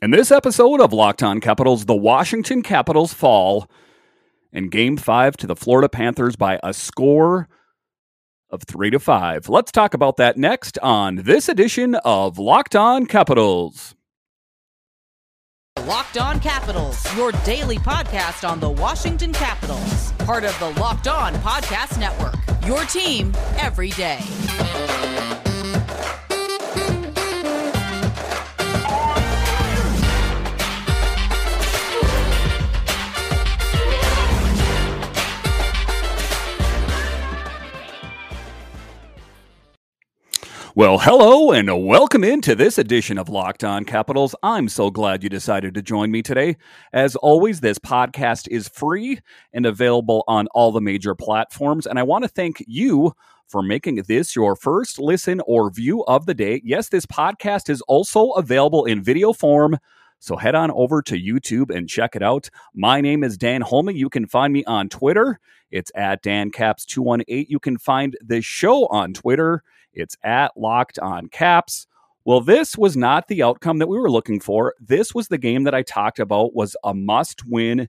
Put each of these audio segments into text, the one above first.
In this episode of Locked On Capitals, the Washington Capitals fall in Game 5 to the Florida Panthers by a score of 3 to 5. Let's talk about that next on this edition of Locked On Capitals. Locked On Capitals, your daily podcast on the Washington Capitals, part of the Locked On Podcast Network. Your team every day. Well, hello and welcome into this edition of Locked On Capitals. I'm so glad you decided to join me today. As always, this podcast is free and available on all the major platforms. And I want to thank you for making this your first listen or view of the day. Yes, this podcast is also available in video form. So head on over to YouTube and check it out. My name is Dan Holme. You can find me on Twitter. It's at DanCaps218. You can find this show on Twitter it's at Locked on Caps. Well, this was not the outcome that we were looking for. This was the game that I talked about was a must win.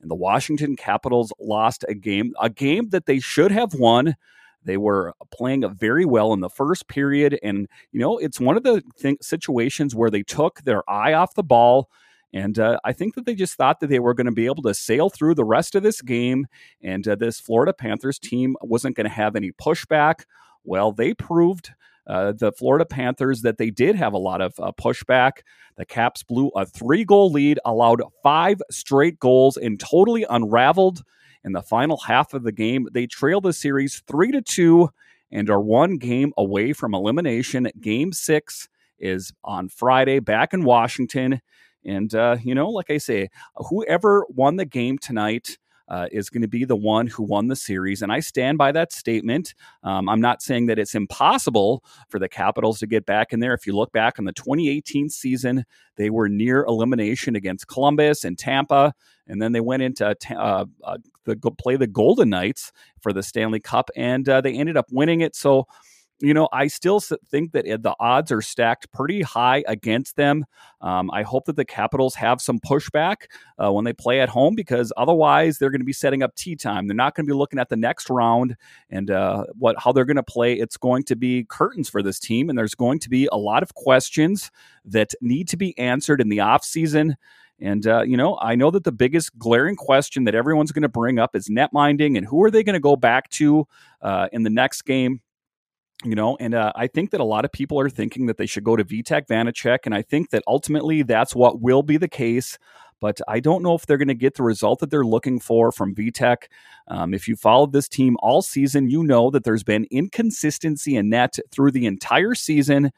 And the Washington Capitals lost a game, a game that they should have won. They were playing very well in the first period. And, you know, it's one of the th- situations where they took their eye off the ball. And uh, I think that they just thought that they were going to be able to sail through the rest of this game. And uh, this Florida Panthers team wasn't going to have any pushback. Well, they proved uh, the Florida Panthers that they did have a lot of uh, pushback. The Caps blew a three goal lead, allowed five straight goals, and totally unraveled in the final half of the game. They trail the series three to two and are one game away from elimination. Game six is on Friday back in Washington. And, uh, you know, like I say, whoever won the game tonight uh, is going to be the one who won the series. And I stand by that statement. Um, I'm not saying that it's impossible for the Capitals to get back in there. If you look back on the 2018 season, they were near elimination against Columbus and Tampa. And then they went into uh, uh, the play the Golden Knights for the Stanley Cup, and uh, they ended up winning it. So you know, I still think that eh, the odds are stacked pretty high against them. Um, I hope that the Capitals have some pushback uh, when they play at home because otherwise they're going to be setting up tea time. They're not going to be looking at the next round and uh, what how they're going to play. It's going to be curtains for this team, and there's going to be a lot of questions that need to be answered in the offseason. And, uh, you know, I know that the biggest glaring question that everyone's going to bring up is net minding and who are they going to go back to uh, in the next game you know and uh, i think that a lot of people are thinking that they should go to vitek vanecek and i think that ultimately that's what will be the case but I don't know if they're going to get the result that they're looking for from Vitek. Um, if you followed this team all season, you know that there's been inconsistency in net through the entire season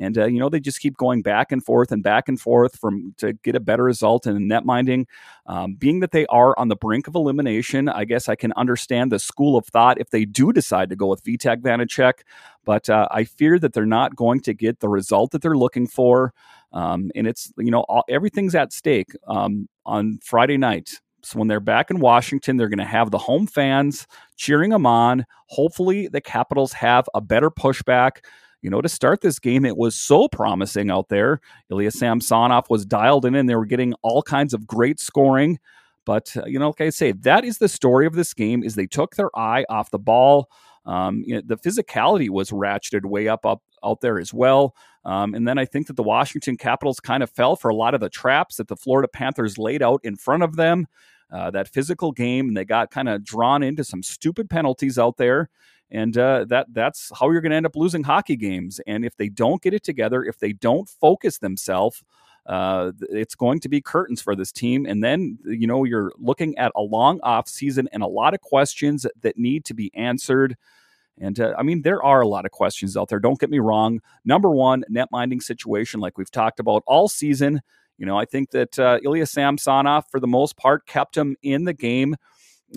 and uh, you know they just keep going back and forth and back and forth from to get a better result in net minding. Um, being that they are on the brink of elimination, I guess I can understand the school of thought if they do decide to go with Vitek Vanecek, but uh, I fear that they're not going to get the result that they're looking for. Um, and it's you know all, everything's at stake um, on Friday night. So when they're back in Washington, they're going to have the home fans cheering them on. Hopefully, the Capitals have a better pushback you know, to start this game, it was so promising out there. Ilya Samsonov was dialed in and they were getting all kinds of great scoring. But, uh, you know, like I say, that is the story of this game is they took their eye off the ball. Um, you know, the physicality was ratcheted way up, up out there as well. Um, and then I think that the Washington Capitals kind of fell for a lot of the traps that the Florida Panthers laid out in front of them. Uh, that physical game, and they got kind of drawn into some stupid penalties out there and uh, that that's how you're going to end up losing hockey games. And if they don't get it together, if they don't focus themselves, uh, it's going to be curtains for this team. And then you know you're looking at a long off season and a lot of questions that need to be answered. And uh, I mean, there are a lot of questions out there. Don't get me wrong. Number one, net minding situation, like we've talked about all season. You know, I think that uh, Ilya Samsonov, for the most part, kept him in the game.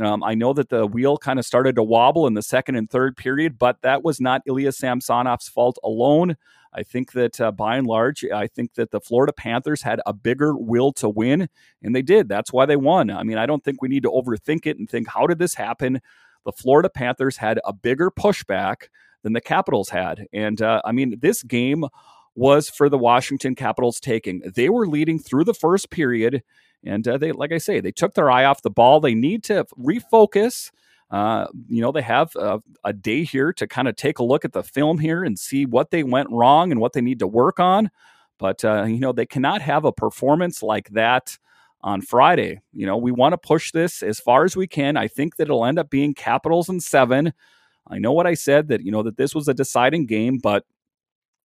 Um, I know that the wheel kind of started to wobble in the second and third period, but that was not Ilya Samsonov's fault alone. I think that uh, by and large, I think that the Florida Panthers had a bigger will to win, and they did. That's why they won. I mean, I don't think we need to overthink it and think, how did this happen? The Florida Panthers had a bigger pushback than the Capitals had. And uh, I mean, this game was for the Washington Capitals taking. They were leading through the first period, and uh, they, like I say, they took their eye off the ball. They need to refocus. Uh, you know, they have a, a day here to kind of take a look at the film here and see what they went wrong and what they need to work on. But, uh, you know, they cannot have a performance like that on Friday. You know, we want to push this as far as we can. I think that it'll end up being Capitals and seven. I know what I said that, you know, that this was a deciding game, but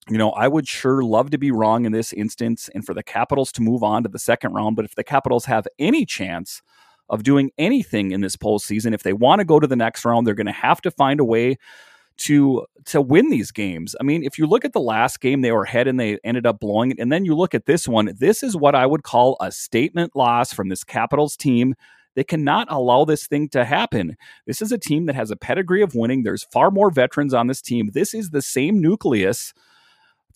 you know, I would sure love to be wrong in this instance and for the Capitals to move on to the second round. But if the Capitals have any chance of doing anything in this postseason, if they want to go to the next round, they're going to have to find a way to to win these games. I mean, if you look at the last game, they were ahead and they ended up blowing it. And then you look at this one, this is what I would call a statement loss from this Capitals team. They cannot allow this thing to happen. This is a team that has a pedigree of winning. There's far more veterans on this team. This is the same nucleus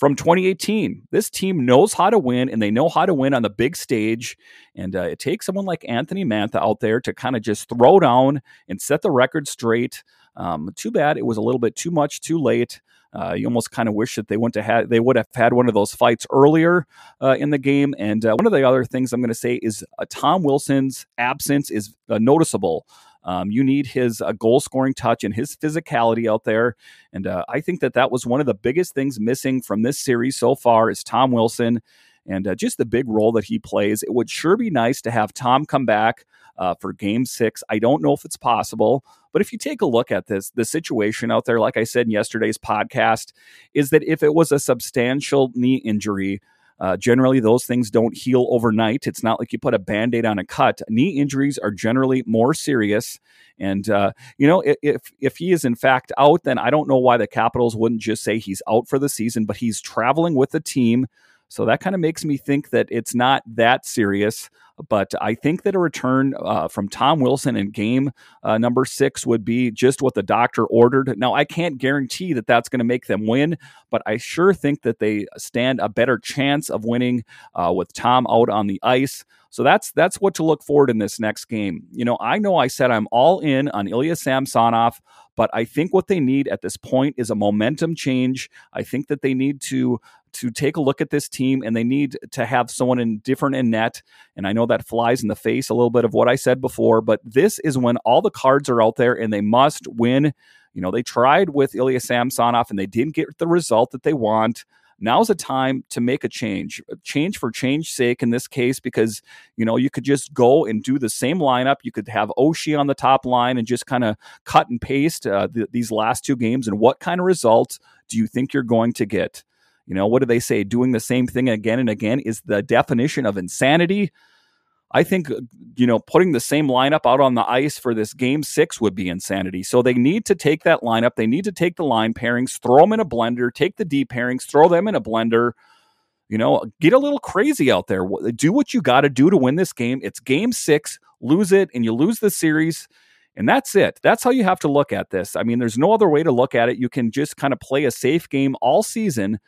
from 2018. This team knows how to win and they know how to win on the big stage. And uh, it takes someone like Anthony Mantha out there to kind of just throw down and set the record straight. Um, too bad it was a little bit too much too late. Uh, you almost kind of wish that they went to have they would have had one of those fights earlier uh, in the game. And uh, one of the other things I'm going to say is uh, Tom Wilson's absence is uh, noticeable. Um, you need his uh, goal scoring touch and his physicality out there. And uh, I think that that was one of the biggest things missing from this series so far is Tom Wilson and uh, just the big role that he plays. It would sure be nice to have Tom come back uh, for game six. I don't know if it's possible, but if you take a look at this, the situation out there, like I said in yesterday's podcast, is that if it was a substantial knee injury, uh, generally, those things don't heal overnight. It's not like you put a band aid on a cut. Knee injuries are generally more serious. And, uh, you know, if, if he is in fact out, then I don't know why the Capitals wouldn't just say he's out for the season, but he's traveling with the team. So that kind of makes me think that it's not that serious. But I think that a return uh, from Tom Wilson in game uh, number six would be just what the doctor ordered. Now, I can't guarantee that that's going to make them win, but I sure think that they stand a better chance of winning uh, with Tom out on the ice. So that's that's what to look forward in this next game. You know, I know I said I'm all in on Ilya Samsonov, but I think what they need at this point is a momentum change. I think that they need to to take a look at this team and they need to have someone in different in net. And I know that flies in the face a little bit of what I said before, but this is when all the cards are out there and they must win. You know, they tried with Ilya Samsonov and they didn't get the result that they want. Now's a time to make a change, a change for change sake in this case, because, you know, you could just go and do the same lineup. You could have Oshie on the top line and just kind of cut and paste uh, th- these last two games. And what kind of results do you think you're going to get? You know, what do they say? Doing the same thing again and again is the definition of insanity. I think, uh, you know, putting the same lineup out on the ice for this game six would be insanity. So they need to take that lineup. They need to take the line pairings, throw them in a blender, take the D pairings, throw them in a blender. You know, get a little crazy out there. Do what you got to do to win this game. It's game six, lose it, and you lose the series. And that's it. That's how you have to look at this. I mean, there's no other way to look at it. You can just kind of play a safe game all season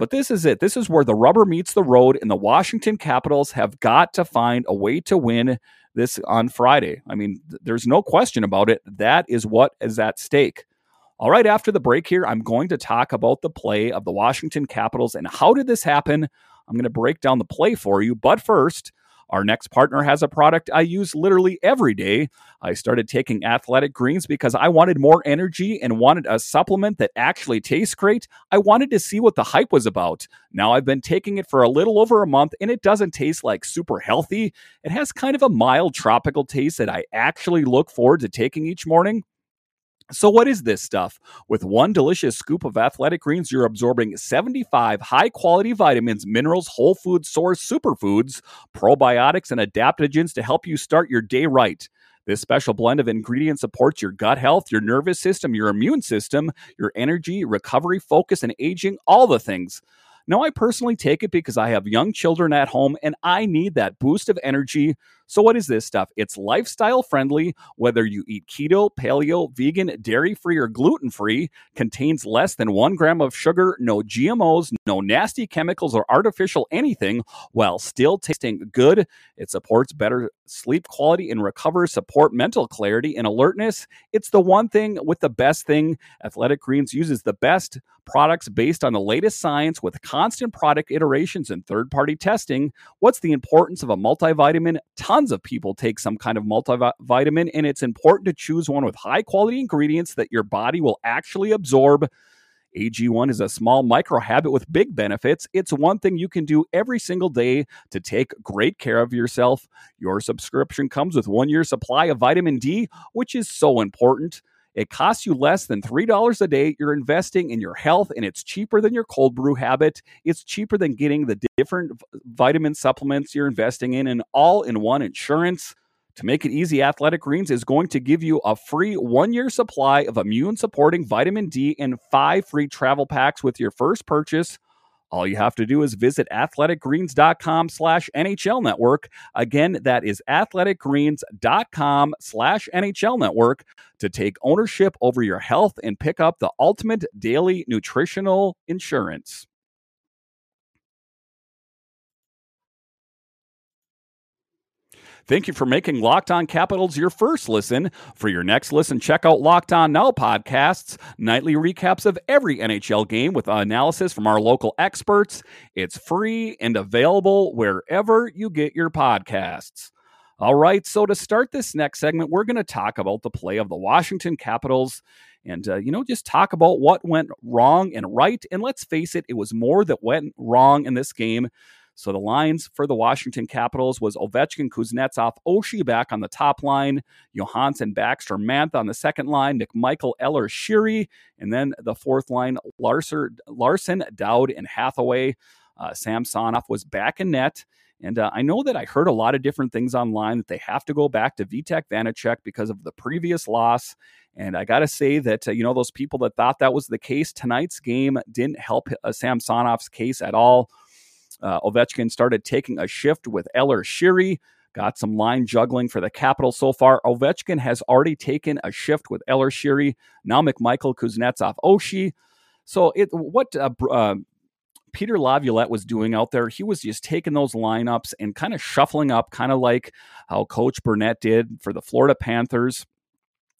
but this is it. This is where the rubber meets the road, and the Washington Capitals have got to find a way to win this on Friday. I mean, th- there's no question about it. That is what is at stake. All right, after the break here, I'm going to talk about the play of the Washington Capitals and how did this happen? I'm going to break down the play for you. But first, our next partner has a product I use literally every day. I started taking athletic greens because I wanted more energy and wanted a supplement that actually tastes great. I wanted to see what the hype was about. Now I've been taking it for a little over a month and it doesn't taste like super healthy. It has kind of a mild tropical taste that I actually look forward to taking each morning. So, what is this stuff? With one delicious scoop of athletic greens, you're absorbing 75 high quality vitamins, minerals, whole food source superfoods, probiotics, and adaptogens to help you start your day right. This special blend of ingredients supports your gut health, your nervous system, your immune system, your energy, recovery, focus, and aging, all the things. Now, I personally take it because I have young children at home and I need that boost of energy. So, what is this stuff? It's lifestyle friendly, whether you eat keto, paleo, vegan, dairy free, or gluten free, contains less than one gram of sugar, no GMOs, no nasty chemicals or artificial anything, while still tasting good. It supports better sleep quality and recovers support mental clarity and alertness. It's the one thing with the best thing. Athletic Greens uses the best products based on the latest science with constant product iterations and third party testing. What's the importance of a multivitamin? Tons of people take some kind of multivitamin, and it's important to choose one with high quality ingredients that your body will actually absorb. AG1 is a small micro habit with big benefits. It's one thing you can do every single day to take great care of yourself. Your subscription comes with one year supply of vitamin D, which is so important. It costs you less than $3 a day. You're investing in your health, and it's cheaper than your cold brew habit. It's cheaper than getting the different vitamin supplements you're investing in, and all in one insurance. To make it easy, Athletic Greens is going to give you a free one year supply of immune supporting vitamin D and five free travel packs with your first purchase. All you have to do is visit athleticgreens.com slash NHL network. Again, that is athleticgreens.com slash NHL network to take ownership over your health and pick up the ultimate daily nutritional insurance. Thank you for making Locked On Capitals your first listen. For your next listen, check out Locked On Now podcasts, nightly recaps of every NHL game with analysis from our local experts. It's free and available wherever you get your podcasts. All right, so to start this next segment, we're going to talk about the play of the Washington Capitals and, uh, you know, just talk about what went wrong and right. And let's face it, it was more that went wrong in this game so the lines for the Washington Capitals was Ovechkin, Kuznetsov, Oshie back on the top line, Johansson, Backstrom, Mantha on the second line, McMichael, Eller, Sheary, and then the fourth line, Larsson, Larsson Dowd, and Hathaway. Uh, Samsonov was back in net. And uh, I know that I heard a lot of different things online that they have to go back to Vitek Vanecek because of the previous loss. And I got to say that, uh, you know, those people that thought that was the case, tonight's game didn't help uh, Samsonov's case at all. Uh, Ovechkin started taking a shift with Eller Sheary. Got some line juggling for the Capitals so far. Ovechkin has already taken a shift with Eller Sheary. Now McMichael Kuznetsov Oshie. So it what uh, uh, Peter Laviolette was doing out there, he was just taking those lineups and kind of shuffling up, kind of like how Coach Brunette did for the Florida Panthers.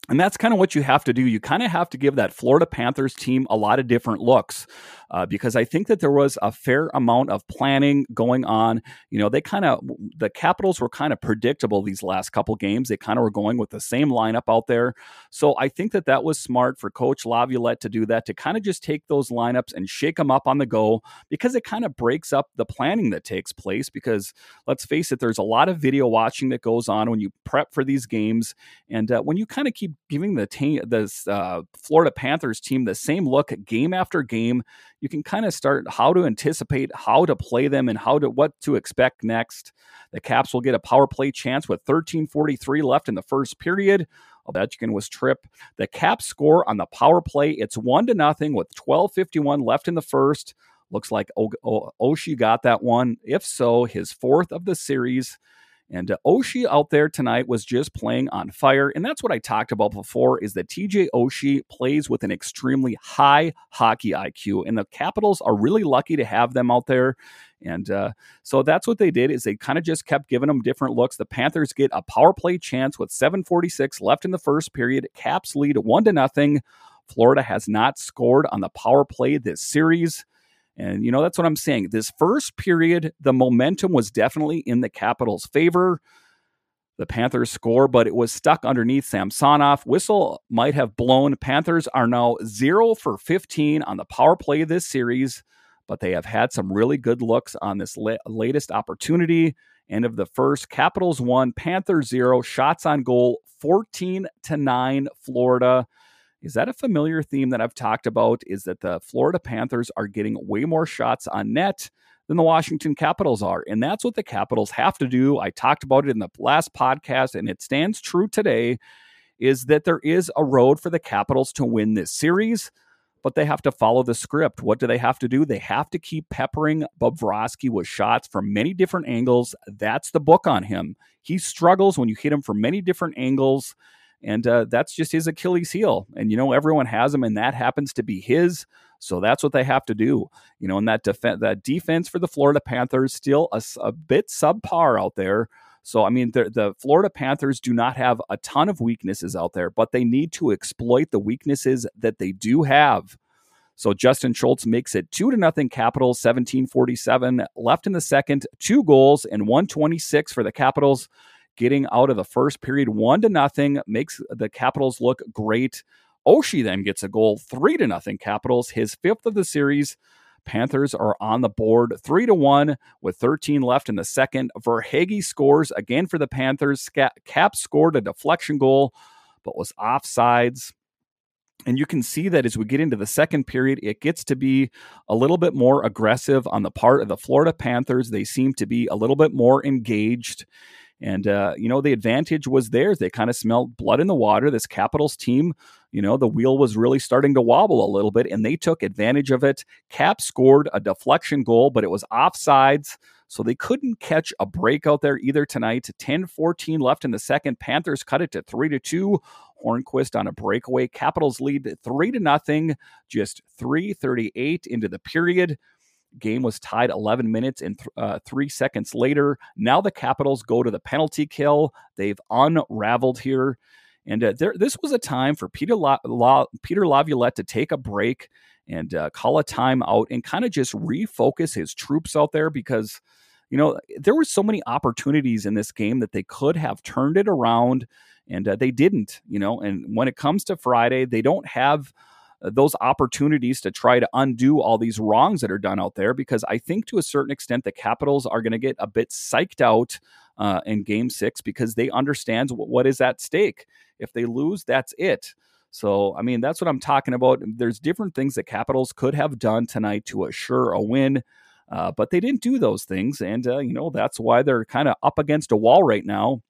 And that's kind of what you have to do. You kind of have to give that Florida Panthers team a lot of different looks uh, because I think that there was a fair amount of planning going on. You know, they kind of, the Capitals were kind of predictable these last couple games. They kind of were going with the same lineup out there. So I think that that was smart for Coach Laviolette to do that, to kind of just take those lineups and shake them up on the go because it kind of breaks up the planning that takes place. Because let's face it, there's a lot of video watching that goes on when you prep for these games. And uh, when you kind of keep giving the ta- this uh, Florida Panthers team the same look game after game, you can kind of start how to anticipate how to play them and how to what to expect next. The Caps will get a power play chance with 13:43 left in the first period. Ovechkin was tripped. The Caps score on the power play. It's one to nothing with 12:51 left in the first. Looks like o- Oshie got that one. If so, his fourth of the series. And uh, Oshie out there tonight was just playing on fire. And that's what I talked about before is that TJ Oshie plays with an extremely high hockey IQ. And the Capitals are really lucky to have them out there. And uh, so that's what they did is they kind of just kept giving them different looks. The Panthers get a power play chance with 746 left in the first period. Caps lead one to nothing. Florida has not scored on the power play this series. And, you know, that's what I'm saying. This first period, the momentum was definitely in the Capitals' favor. The Panthers score, but it was stuck underneath Samsonov. Whistle might have blown. Panthers are now 0 for 15 on the power play this series, but they have had some really good looks on this la- latest opportunity. End of the first, Capitals 1, Panthers 0, shots on goal 14 to 9 Florida. Is that a familiar theme that I've talked about? Is that the Florida Panthers are getting way more shots on net than the Washington Capitals are. And that's what the Capitals have to do. I talked about it in the last podcast, and it stands true today is that there is a road for the Capitals to win this series. but they have to follow the script. What do they have to do? They have to keep peppering Bobrovsky with shots from many different angles. That's the book on him. He struggles when you hit him from many different angles, and uh, that's just his Achilles heel. And you know everyone has him, and that happens to be his. So that's what they have to do. You know, and that def- that defense for the Florida Panthers still a, a bit subpar out there. So, I mean, the, the, Florida Panthers do not have a ton of weaknesses out there, but they need to exploit the weaknesses that they do have. So Justin Schultz makes it two to nothing Capitals, 1747 left in the second, two goals and 126 for the Capitals. Getting out of the first period, one to nothing, makes the Capitals look great. Oshie then gets a goal, three to nothing Capitals, his fifth of the series. Panthers are on the board three to one with 13 left in the second. Verhaeghe scores again for the Panthers. Cap scored a deflection goal, but was offsides. And you can see that as we get into the second period, it gets to be a little bit more aggressive on the part of the Florida Panthers. They seem to be a little bit more engaged. And, uh, you know, the advantage was theirs. They kind of smelled blood in the water. This Capitals team, you know, the wheel was really starting to wobble a little bit, and they took advantage of it. Cap scored a deflection goal, but it was offsides. So they couldn't catch a break out there either tonight. 10 14 left in the second. Panthers cut it to 3 to 2. Hornqvist on a breakaway. Capitals lead 3 to nothing. Just 338 into the period. Game was tied 11 minutes and th- uh, three seconds later. Now the Capitals go to the penalty kill. They've unraveled here. And uh, there, this was a time for Peter, La- La- Peter Laviolette to take a break and uh, call a timeout and kind of just refocus his troops out there because, you know, there were so many opportunities in this game that they could have turned it around and uh, they didn't, you know. And when it comes to Friday, they don't have those opportunities to try to undo all these wrongs that are done out there because I think to a certain extent the Capitals are going to get a bit psyched out uh, in game six because they understand what, is at stake. If they lose, that's it. So, I mean, that's what I'm talking about. There's different things that Capitals could have done tonight to assure a win. Uh, but they didn't do those things. And, uh, you know, that's why they're kind of up against a wall right now.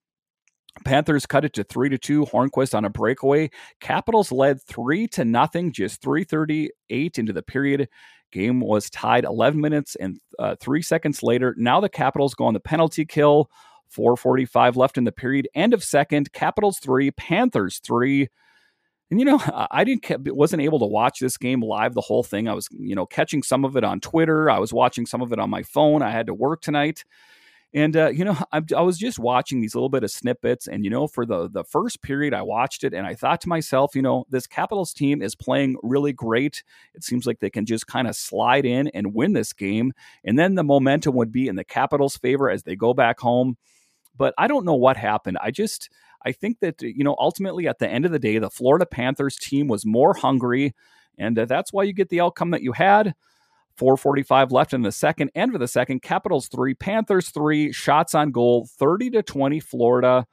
Panthers cut it to three to two. Hornqvist on a breakaway. Capitals led three to nothing, just 338 into the period. Game was tied 11 minutes and uh, three seconds later. Now the Capitals go on the penalty kill. 445 left in the period. End of second. Capitals three, Panthers three. And you know, I didn't wasn't able to watch this game live the whole thing. I was, you know, catching some of it on Twitter. I was watching some of it on my phone. I had to work tonight. And uh, you know, I, I, was just watching these little bit of snippets, and you know, for the the first period, I watched it, and I thought to myself, you know, this Capitals team is playing really great. It seems like they can just kind of slide in and win this game, and then the momentum would be in the Capitals' favor as they go back home. But I don't know what happened. I just I think that you know, ultimately, at the end of the day, the Florida Panthers team was more hungry, and uh, that's why you get the outcome that you had. 445 left in the second. End of the second. Capitals three, Panthers three, shots on goal, 30 to 20, Florida.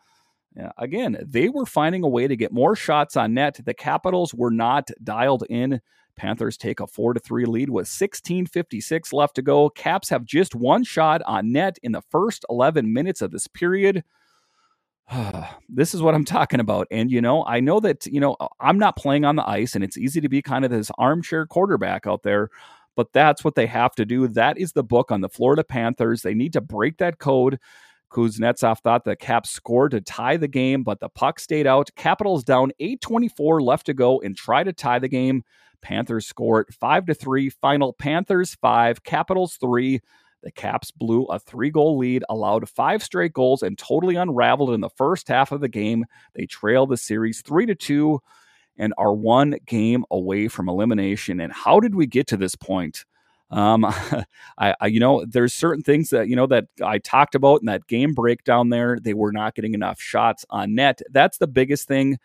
Again, they were finding a way to get more shots on net. The Capitals were not dialed in. Panthers take a 4 to 3 lead with 16:56 left to go. Caps have just one shot on net in the first 11 minutes of this period. this is what I'm talking about. And, you know, I know that, you know, I'm not playing on the ice and it's easy to be kind of this armchair quarterback out there but that's what they have to do. That is the book on the Florida Panthers. They need to break that code. Kuznetsov thought the Caps scored to tie the game, but the puck stayed out. Capitals down 8:24 left to go and try to tie the game. Panthers scored 5 to 3. Final Panthers 5, Capitals 3. The Caps blew a three goal lead, allowed five straight goals, and totally unraveled in the first half of the game. They trailed the series 3 to 2 and are one game away from elimination. And how did we get to this point? Um, I, I, you know, there's certain things that you know that I talked about in that game breakdown. There, they were not getting enough shots on net. That's the biggest thing,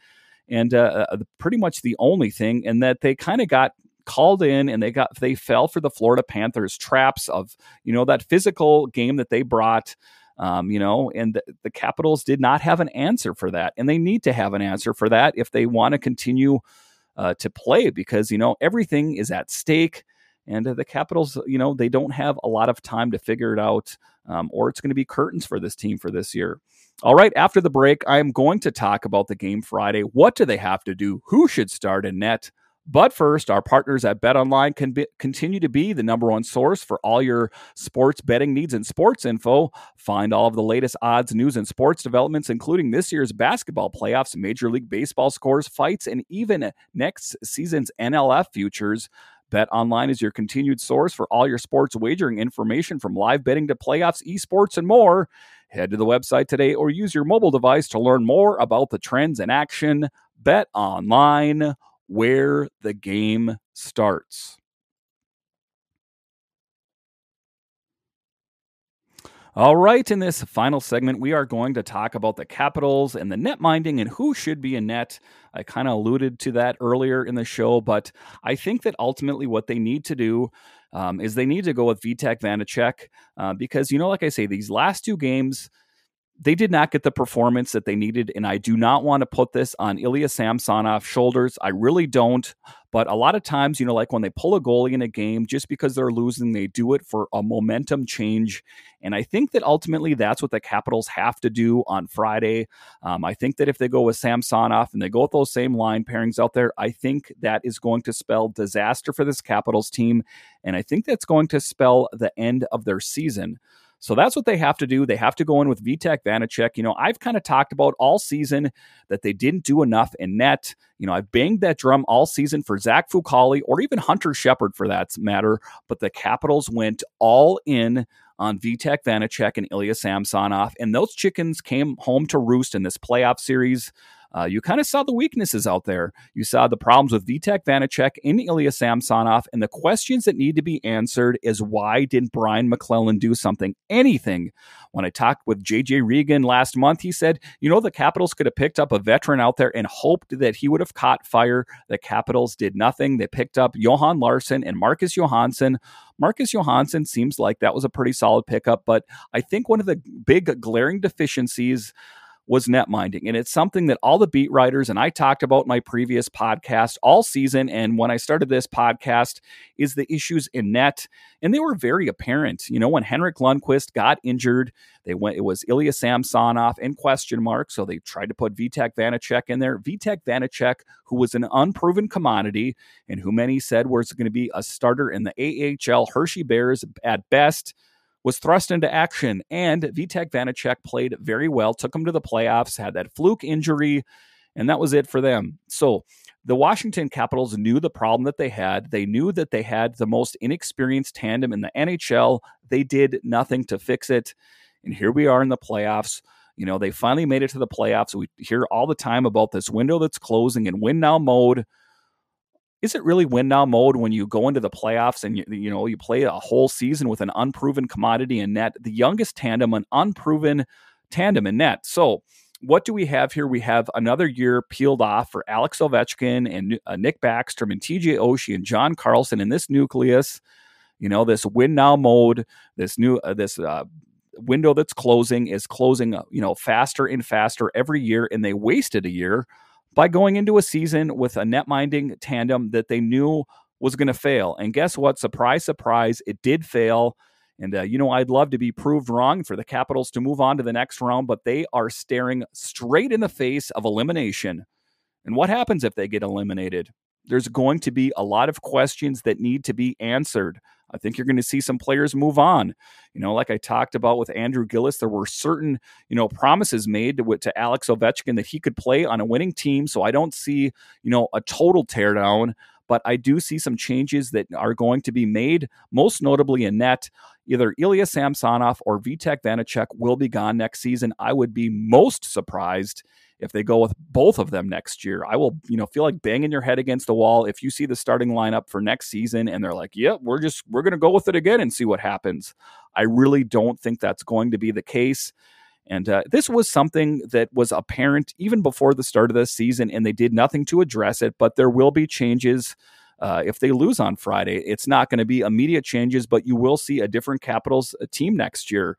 and uh, uh pretty much the only thing. And that they kind of got called in and they got they fell for the Florida Panthers traps of you know that physical game that they brought um, you know, and the, the, Capitals did not have an answer for that, and they need to have an answer for that if they want to continue uh, to play because you know everything is at stake, and uh, the Capitals, you know, they don't have a lot of time to figure it out, um, or it's going to be curtains for this team for this year. All right, after the break, I am going to talk about the game Friday. What do they have to do? Who should start in net? But first, our partners at BetOnline can be, continue to be the number one source for all your sports betting needs and sports info. Find all of the latest odds, news, and sports developments, including this year's basketball playoffs, Major League Baseball scores, fights, and even next season's NLF futures. BetOnline is your continued source for all your sports wagering information from live betting to playoffs, esports, and more. Head to the website today or use your mobile device to learn more about the trends in action. Bet online where the game starts. All right, in this final segment, we are going to talk about the Capitals and the net minding and who should be a net. I kind of alluded to that earlier in the show, but I think that ultimately what they need to do um, is they need to go with Vitek Vanecek uh, because, you know, like I say, these last two games, they did not get the performance that they needed, and I do not want to put this on Ilya Samsonov's shoulders. I really don't. But a lot of times, you know, like when they pull a goalie in a game, just because they're losing, they do it for a momentum change. And I think that ultimately that's what the Capitals have to do on Friday. Um, I think that if they go with Samsonov and they go with those same line pairings out there, I think that is going to spell disaster for this Capitals team. And I think that's going to spell the end of their season. So that's what they have to do. They have to go in with Vitek Vanecek. You know, I've kind of talked about all season that they didn't do enough in net. You know, I've banged that drum all season for Zach Fucale or even Hunter Shepard for that matter. But the Capitals went all in on Vitek Vanecek and Ilya Samsonov, and those chickens came home to roost in this playoff series uh, you kind of saw the weaknesses out there. You saw the problems with Vitek Vanecek and Ilya Samsonov, and the questions that need to be answered is why didn't Brian MacLellan do something, anything? When I talked with JJ Regan last month, he said, you know, the Capitals could have picked up a veteran out there and hoped that he would have caught fire. The Capitals did nothing. They picked up Johan Larsson and Marcus Johansson. Marcus Johansson seems like that was a pretty solid pickup, but I think one of the big glaring deficiencies was net minding. And it's something that all the beat writers and I talked about my previous podcast all season. And when I started this podcast, is the issues in net. And they were very apparent. You know, when Henrik Lundqvist got injured, they went, it was Ilya Samsonov in question mark. So they tried to put Vitek Vanecek in there. Vitek Vanecek, who was an unproven commodity and who many said was going to be a starter in the AHL Hershey Bears at best was thrust into action, and Vitek Vanecek played very well, took them to the playoffs, had that fluke injury, and that was it for them. So the Washington Capitals knew the problem that they had. They knew that they had the most inexperienced tandem in the NHL. They did nothing to fix it. And here we are in the playoffs. You know, they finally made it to the playoffs. We hear all the time about this window that's closing and win now mode is it really win now mode when you go into the playoffs and you, you know you play a whole season with an unproven commodity in net, the youngest tandem, an unproven tandem in net. So what do we have here? We have another year peeled off for Alex Ovechkin and uh, Nick Backstrom and TJ Oshie and John Carlson in this nucleus. You know this win now mode, this new uh, this uh, window that's closing is closing uh, you know faster and faster every year, and they wasted a year by going into a season with a net minding tandem that they knew was going to fail. And guess what? Surprise, surprise, it did fail. And, uh, you know, I'd love to be proved wrong for the Capitals to move on to the next round, but they are staring straight in the face of elimination. And what happens if they get eliminated? There's going to be a lot of questions that need to be answered. I think you're going to see some players move on. You know, like I talked about with Andrew Gillis, there were certain, you know, promises made to, to Alex Ovechkin that he could play on a winning team. So I don't see, you know, a total teardown, but I do see some changes that are going to be made, most notably in net. Either Ilya Samsonov or Vitek Vanecek will be gone next season. I would be most surprised if they go with both of them next year. I will, you know, feel like banging your head against the wall if you see the starting lineup for next season and they're like, "Yep, yeah, we're just we're going to go with it again and see what happens." I really don't think that's going to be the case. And uh, this was something that was apparent even before the start of the season, and they did nothing to address it. But there will be changes uh, if they lose on Friday. It's not going to be immediate changes, but you will see a different Capitals uh, team next year.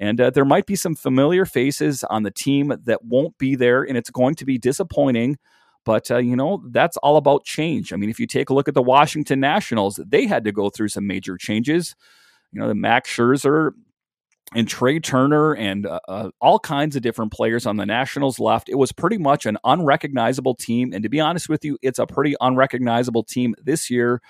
And uh, there might be some familiar faces on the team that won't be there, and it's going to be disappointing. But, uh, you know, that's all about change. I mean, if you take a look at the Washington Nationals, they had to go through some major changes. You know, the Max Scherzer and Trea Turner and uh, uh, all kinds of different players on the Nationals left. It was pretty much an unrecognizable team. And to be honest with you, it's a pretty unrecognizable team this year.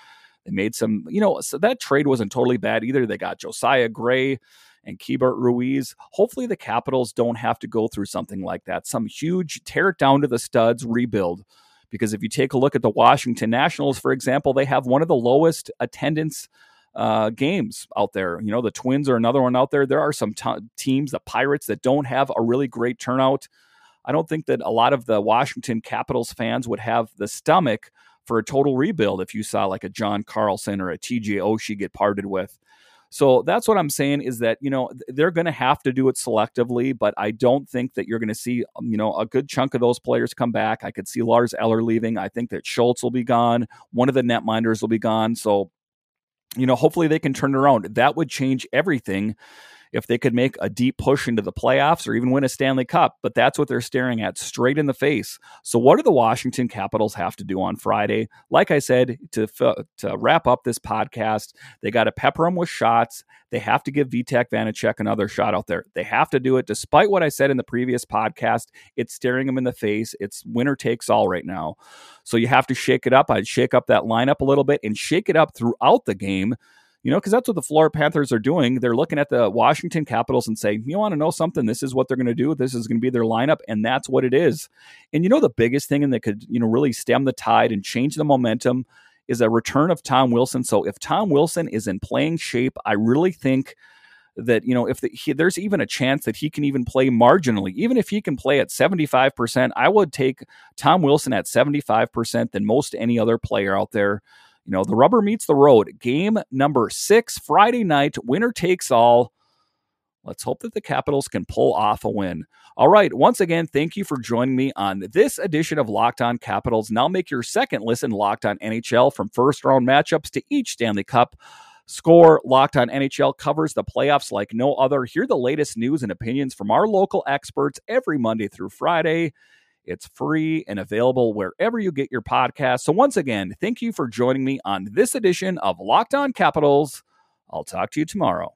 They made some, you know, so that trade wasn't totally bad either. They got Josiah Gray and Keibert Ruiz. Hopefully, the Capitals don't have to go through something like that, some huge tear it down to the studs rebuild. Because if you take a look at the Washington Nationals, for example, they have one of the lowest attendance uh, games out there. You know, the Twins are another one out there. There are some t- teams, the Pirates, that don't have a really great turnout. I don't think that a lot of the Washington Capitals fans would have the stomach for a total rebuild if you saw like a John Carlson or a TJ Oshie get parted with. So that's what I'm saying is that, you know, they're going to have to do it selectively, but I don't think that you're going to see, um, you know, a good chunk of those players come back. I could see Lars Eller leaving. I think that Schultz will be gone. One of the netminders will be gone. So, you know, hopefully they can turn around. That would change everything if they could make a deep push into the playoffs or even win a Stanley Cup. But that's what they're staring at straight in the face. So, what do the Washington Capitals have to do on Friday? Like I said, to, to wrap up this podcast, they got to pepper them with shots. They have to give Vitek Vanecek another shot out there. They have to do it, despite what I said in the previous podcast. It's staring them in the face. It's winner takes all right now. So you have to shake it up. I'd shake up that lineup a little bit and shake it up throughout the game you know, because that's what the Florida Panthers are doing. They're looking at the Washington Capitals and saying, you want to know something? This is what they're going to do. This is going to be their lineup, and that's what it is. And you know, the biggest thing that could, you know, really stem the tide and change the momentum is a return of Tom Wilson. So if Tom Wilson is in playing shape, I really think that you know if the, he, there's even a chance that he can even play marginally even if he can play at 75% i would take tom wilson at 75% than most any other player out there you know, the rubber meets the road. Game number six, Friday night, winner takes all. Let's hope that the Capitals can pull off a win. All right. Once again, thank you for joining me on this edition of Locked On Capitals. Now make your second listen Locked On NHL from first round matchups to each Stanley Cup. Score Locked On NHL covers the playoffs like no other. Hear the latest news and opinions from our local experts every Monday through Friday. It's free and available wherever you get your podcast. So, once again, thank you for joining me on this edition of Locked On Capitals. I'll talk to you tomorrow.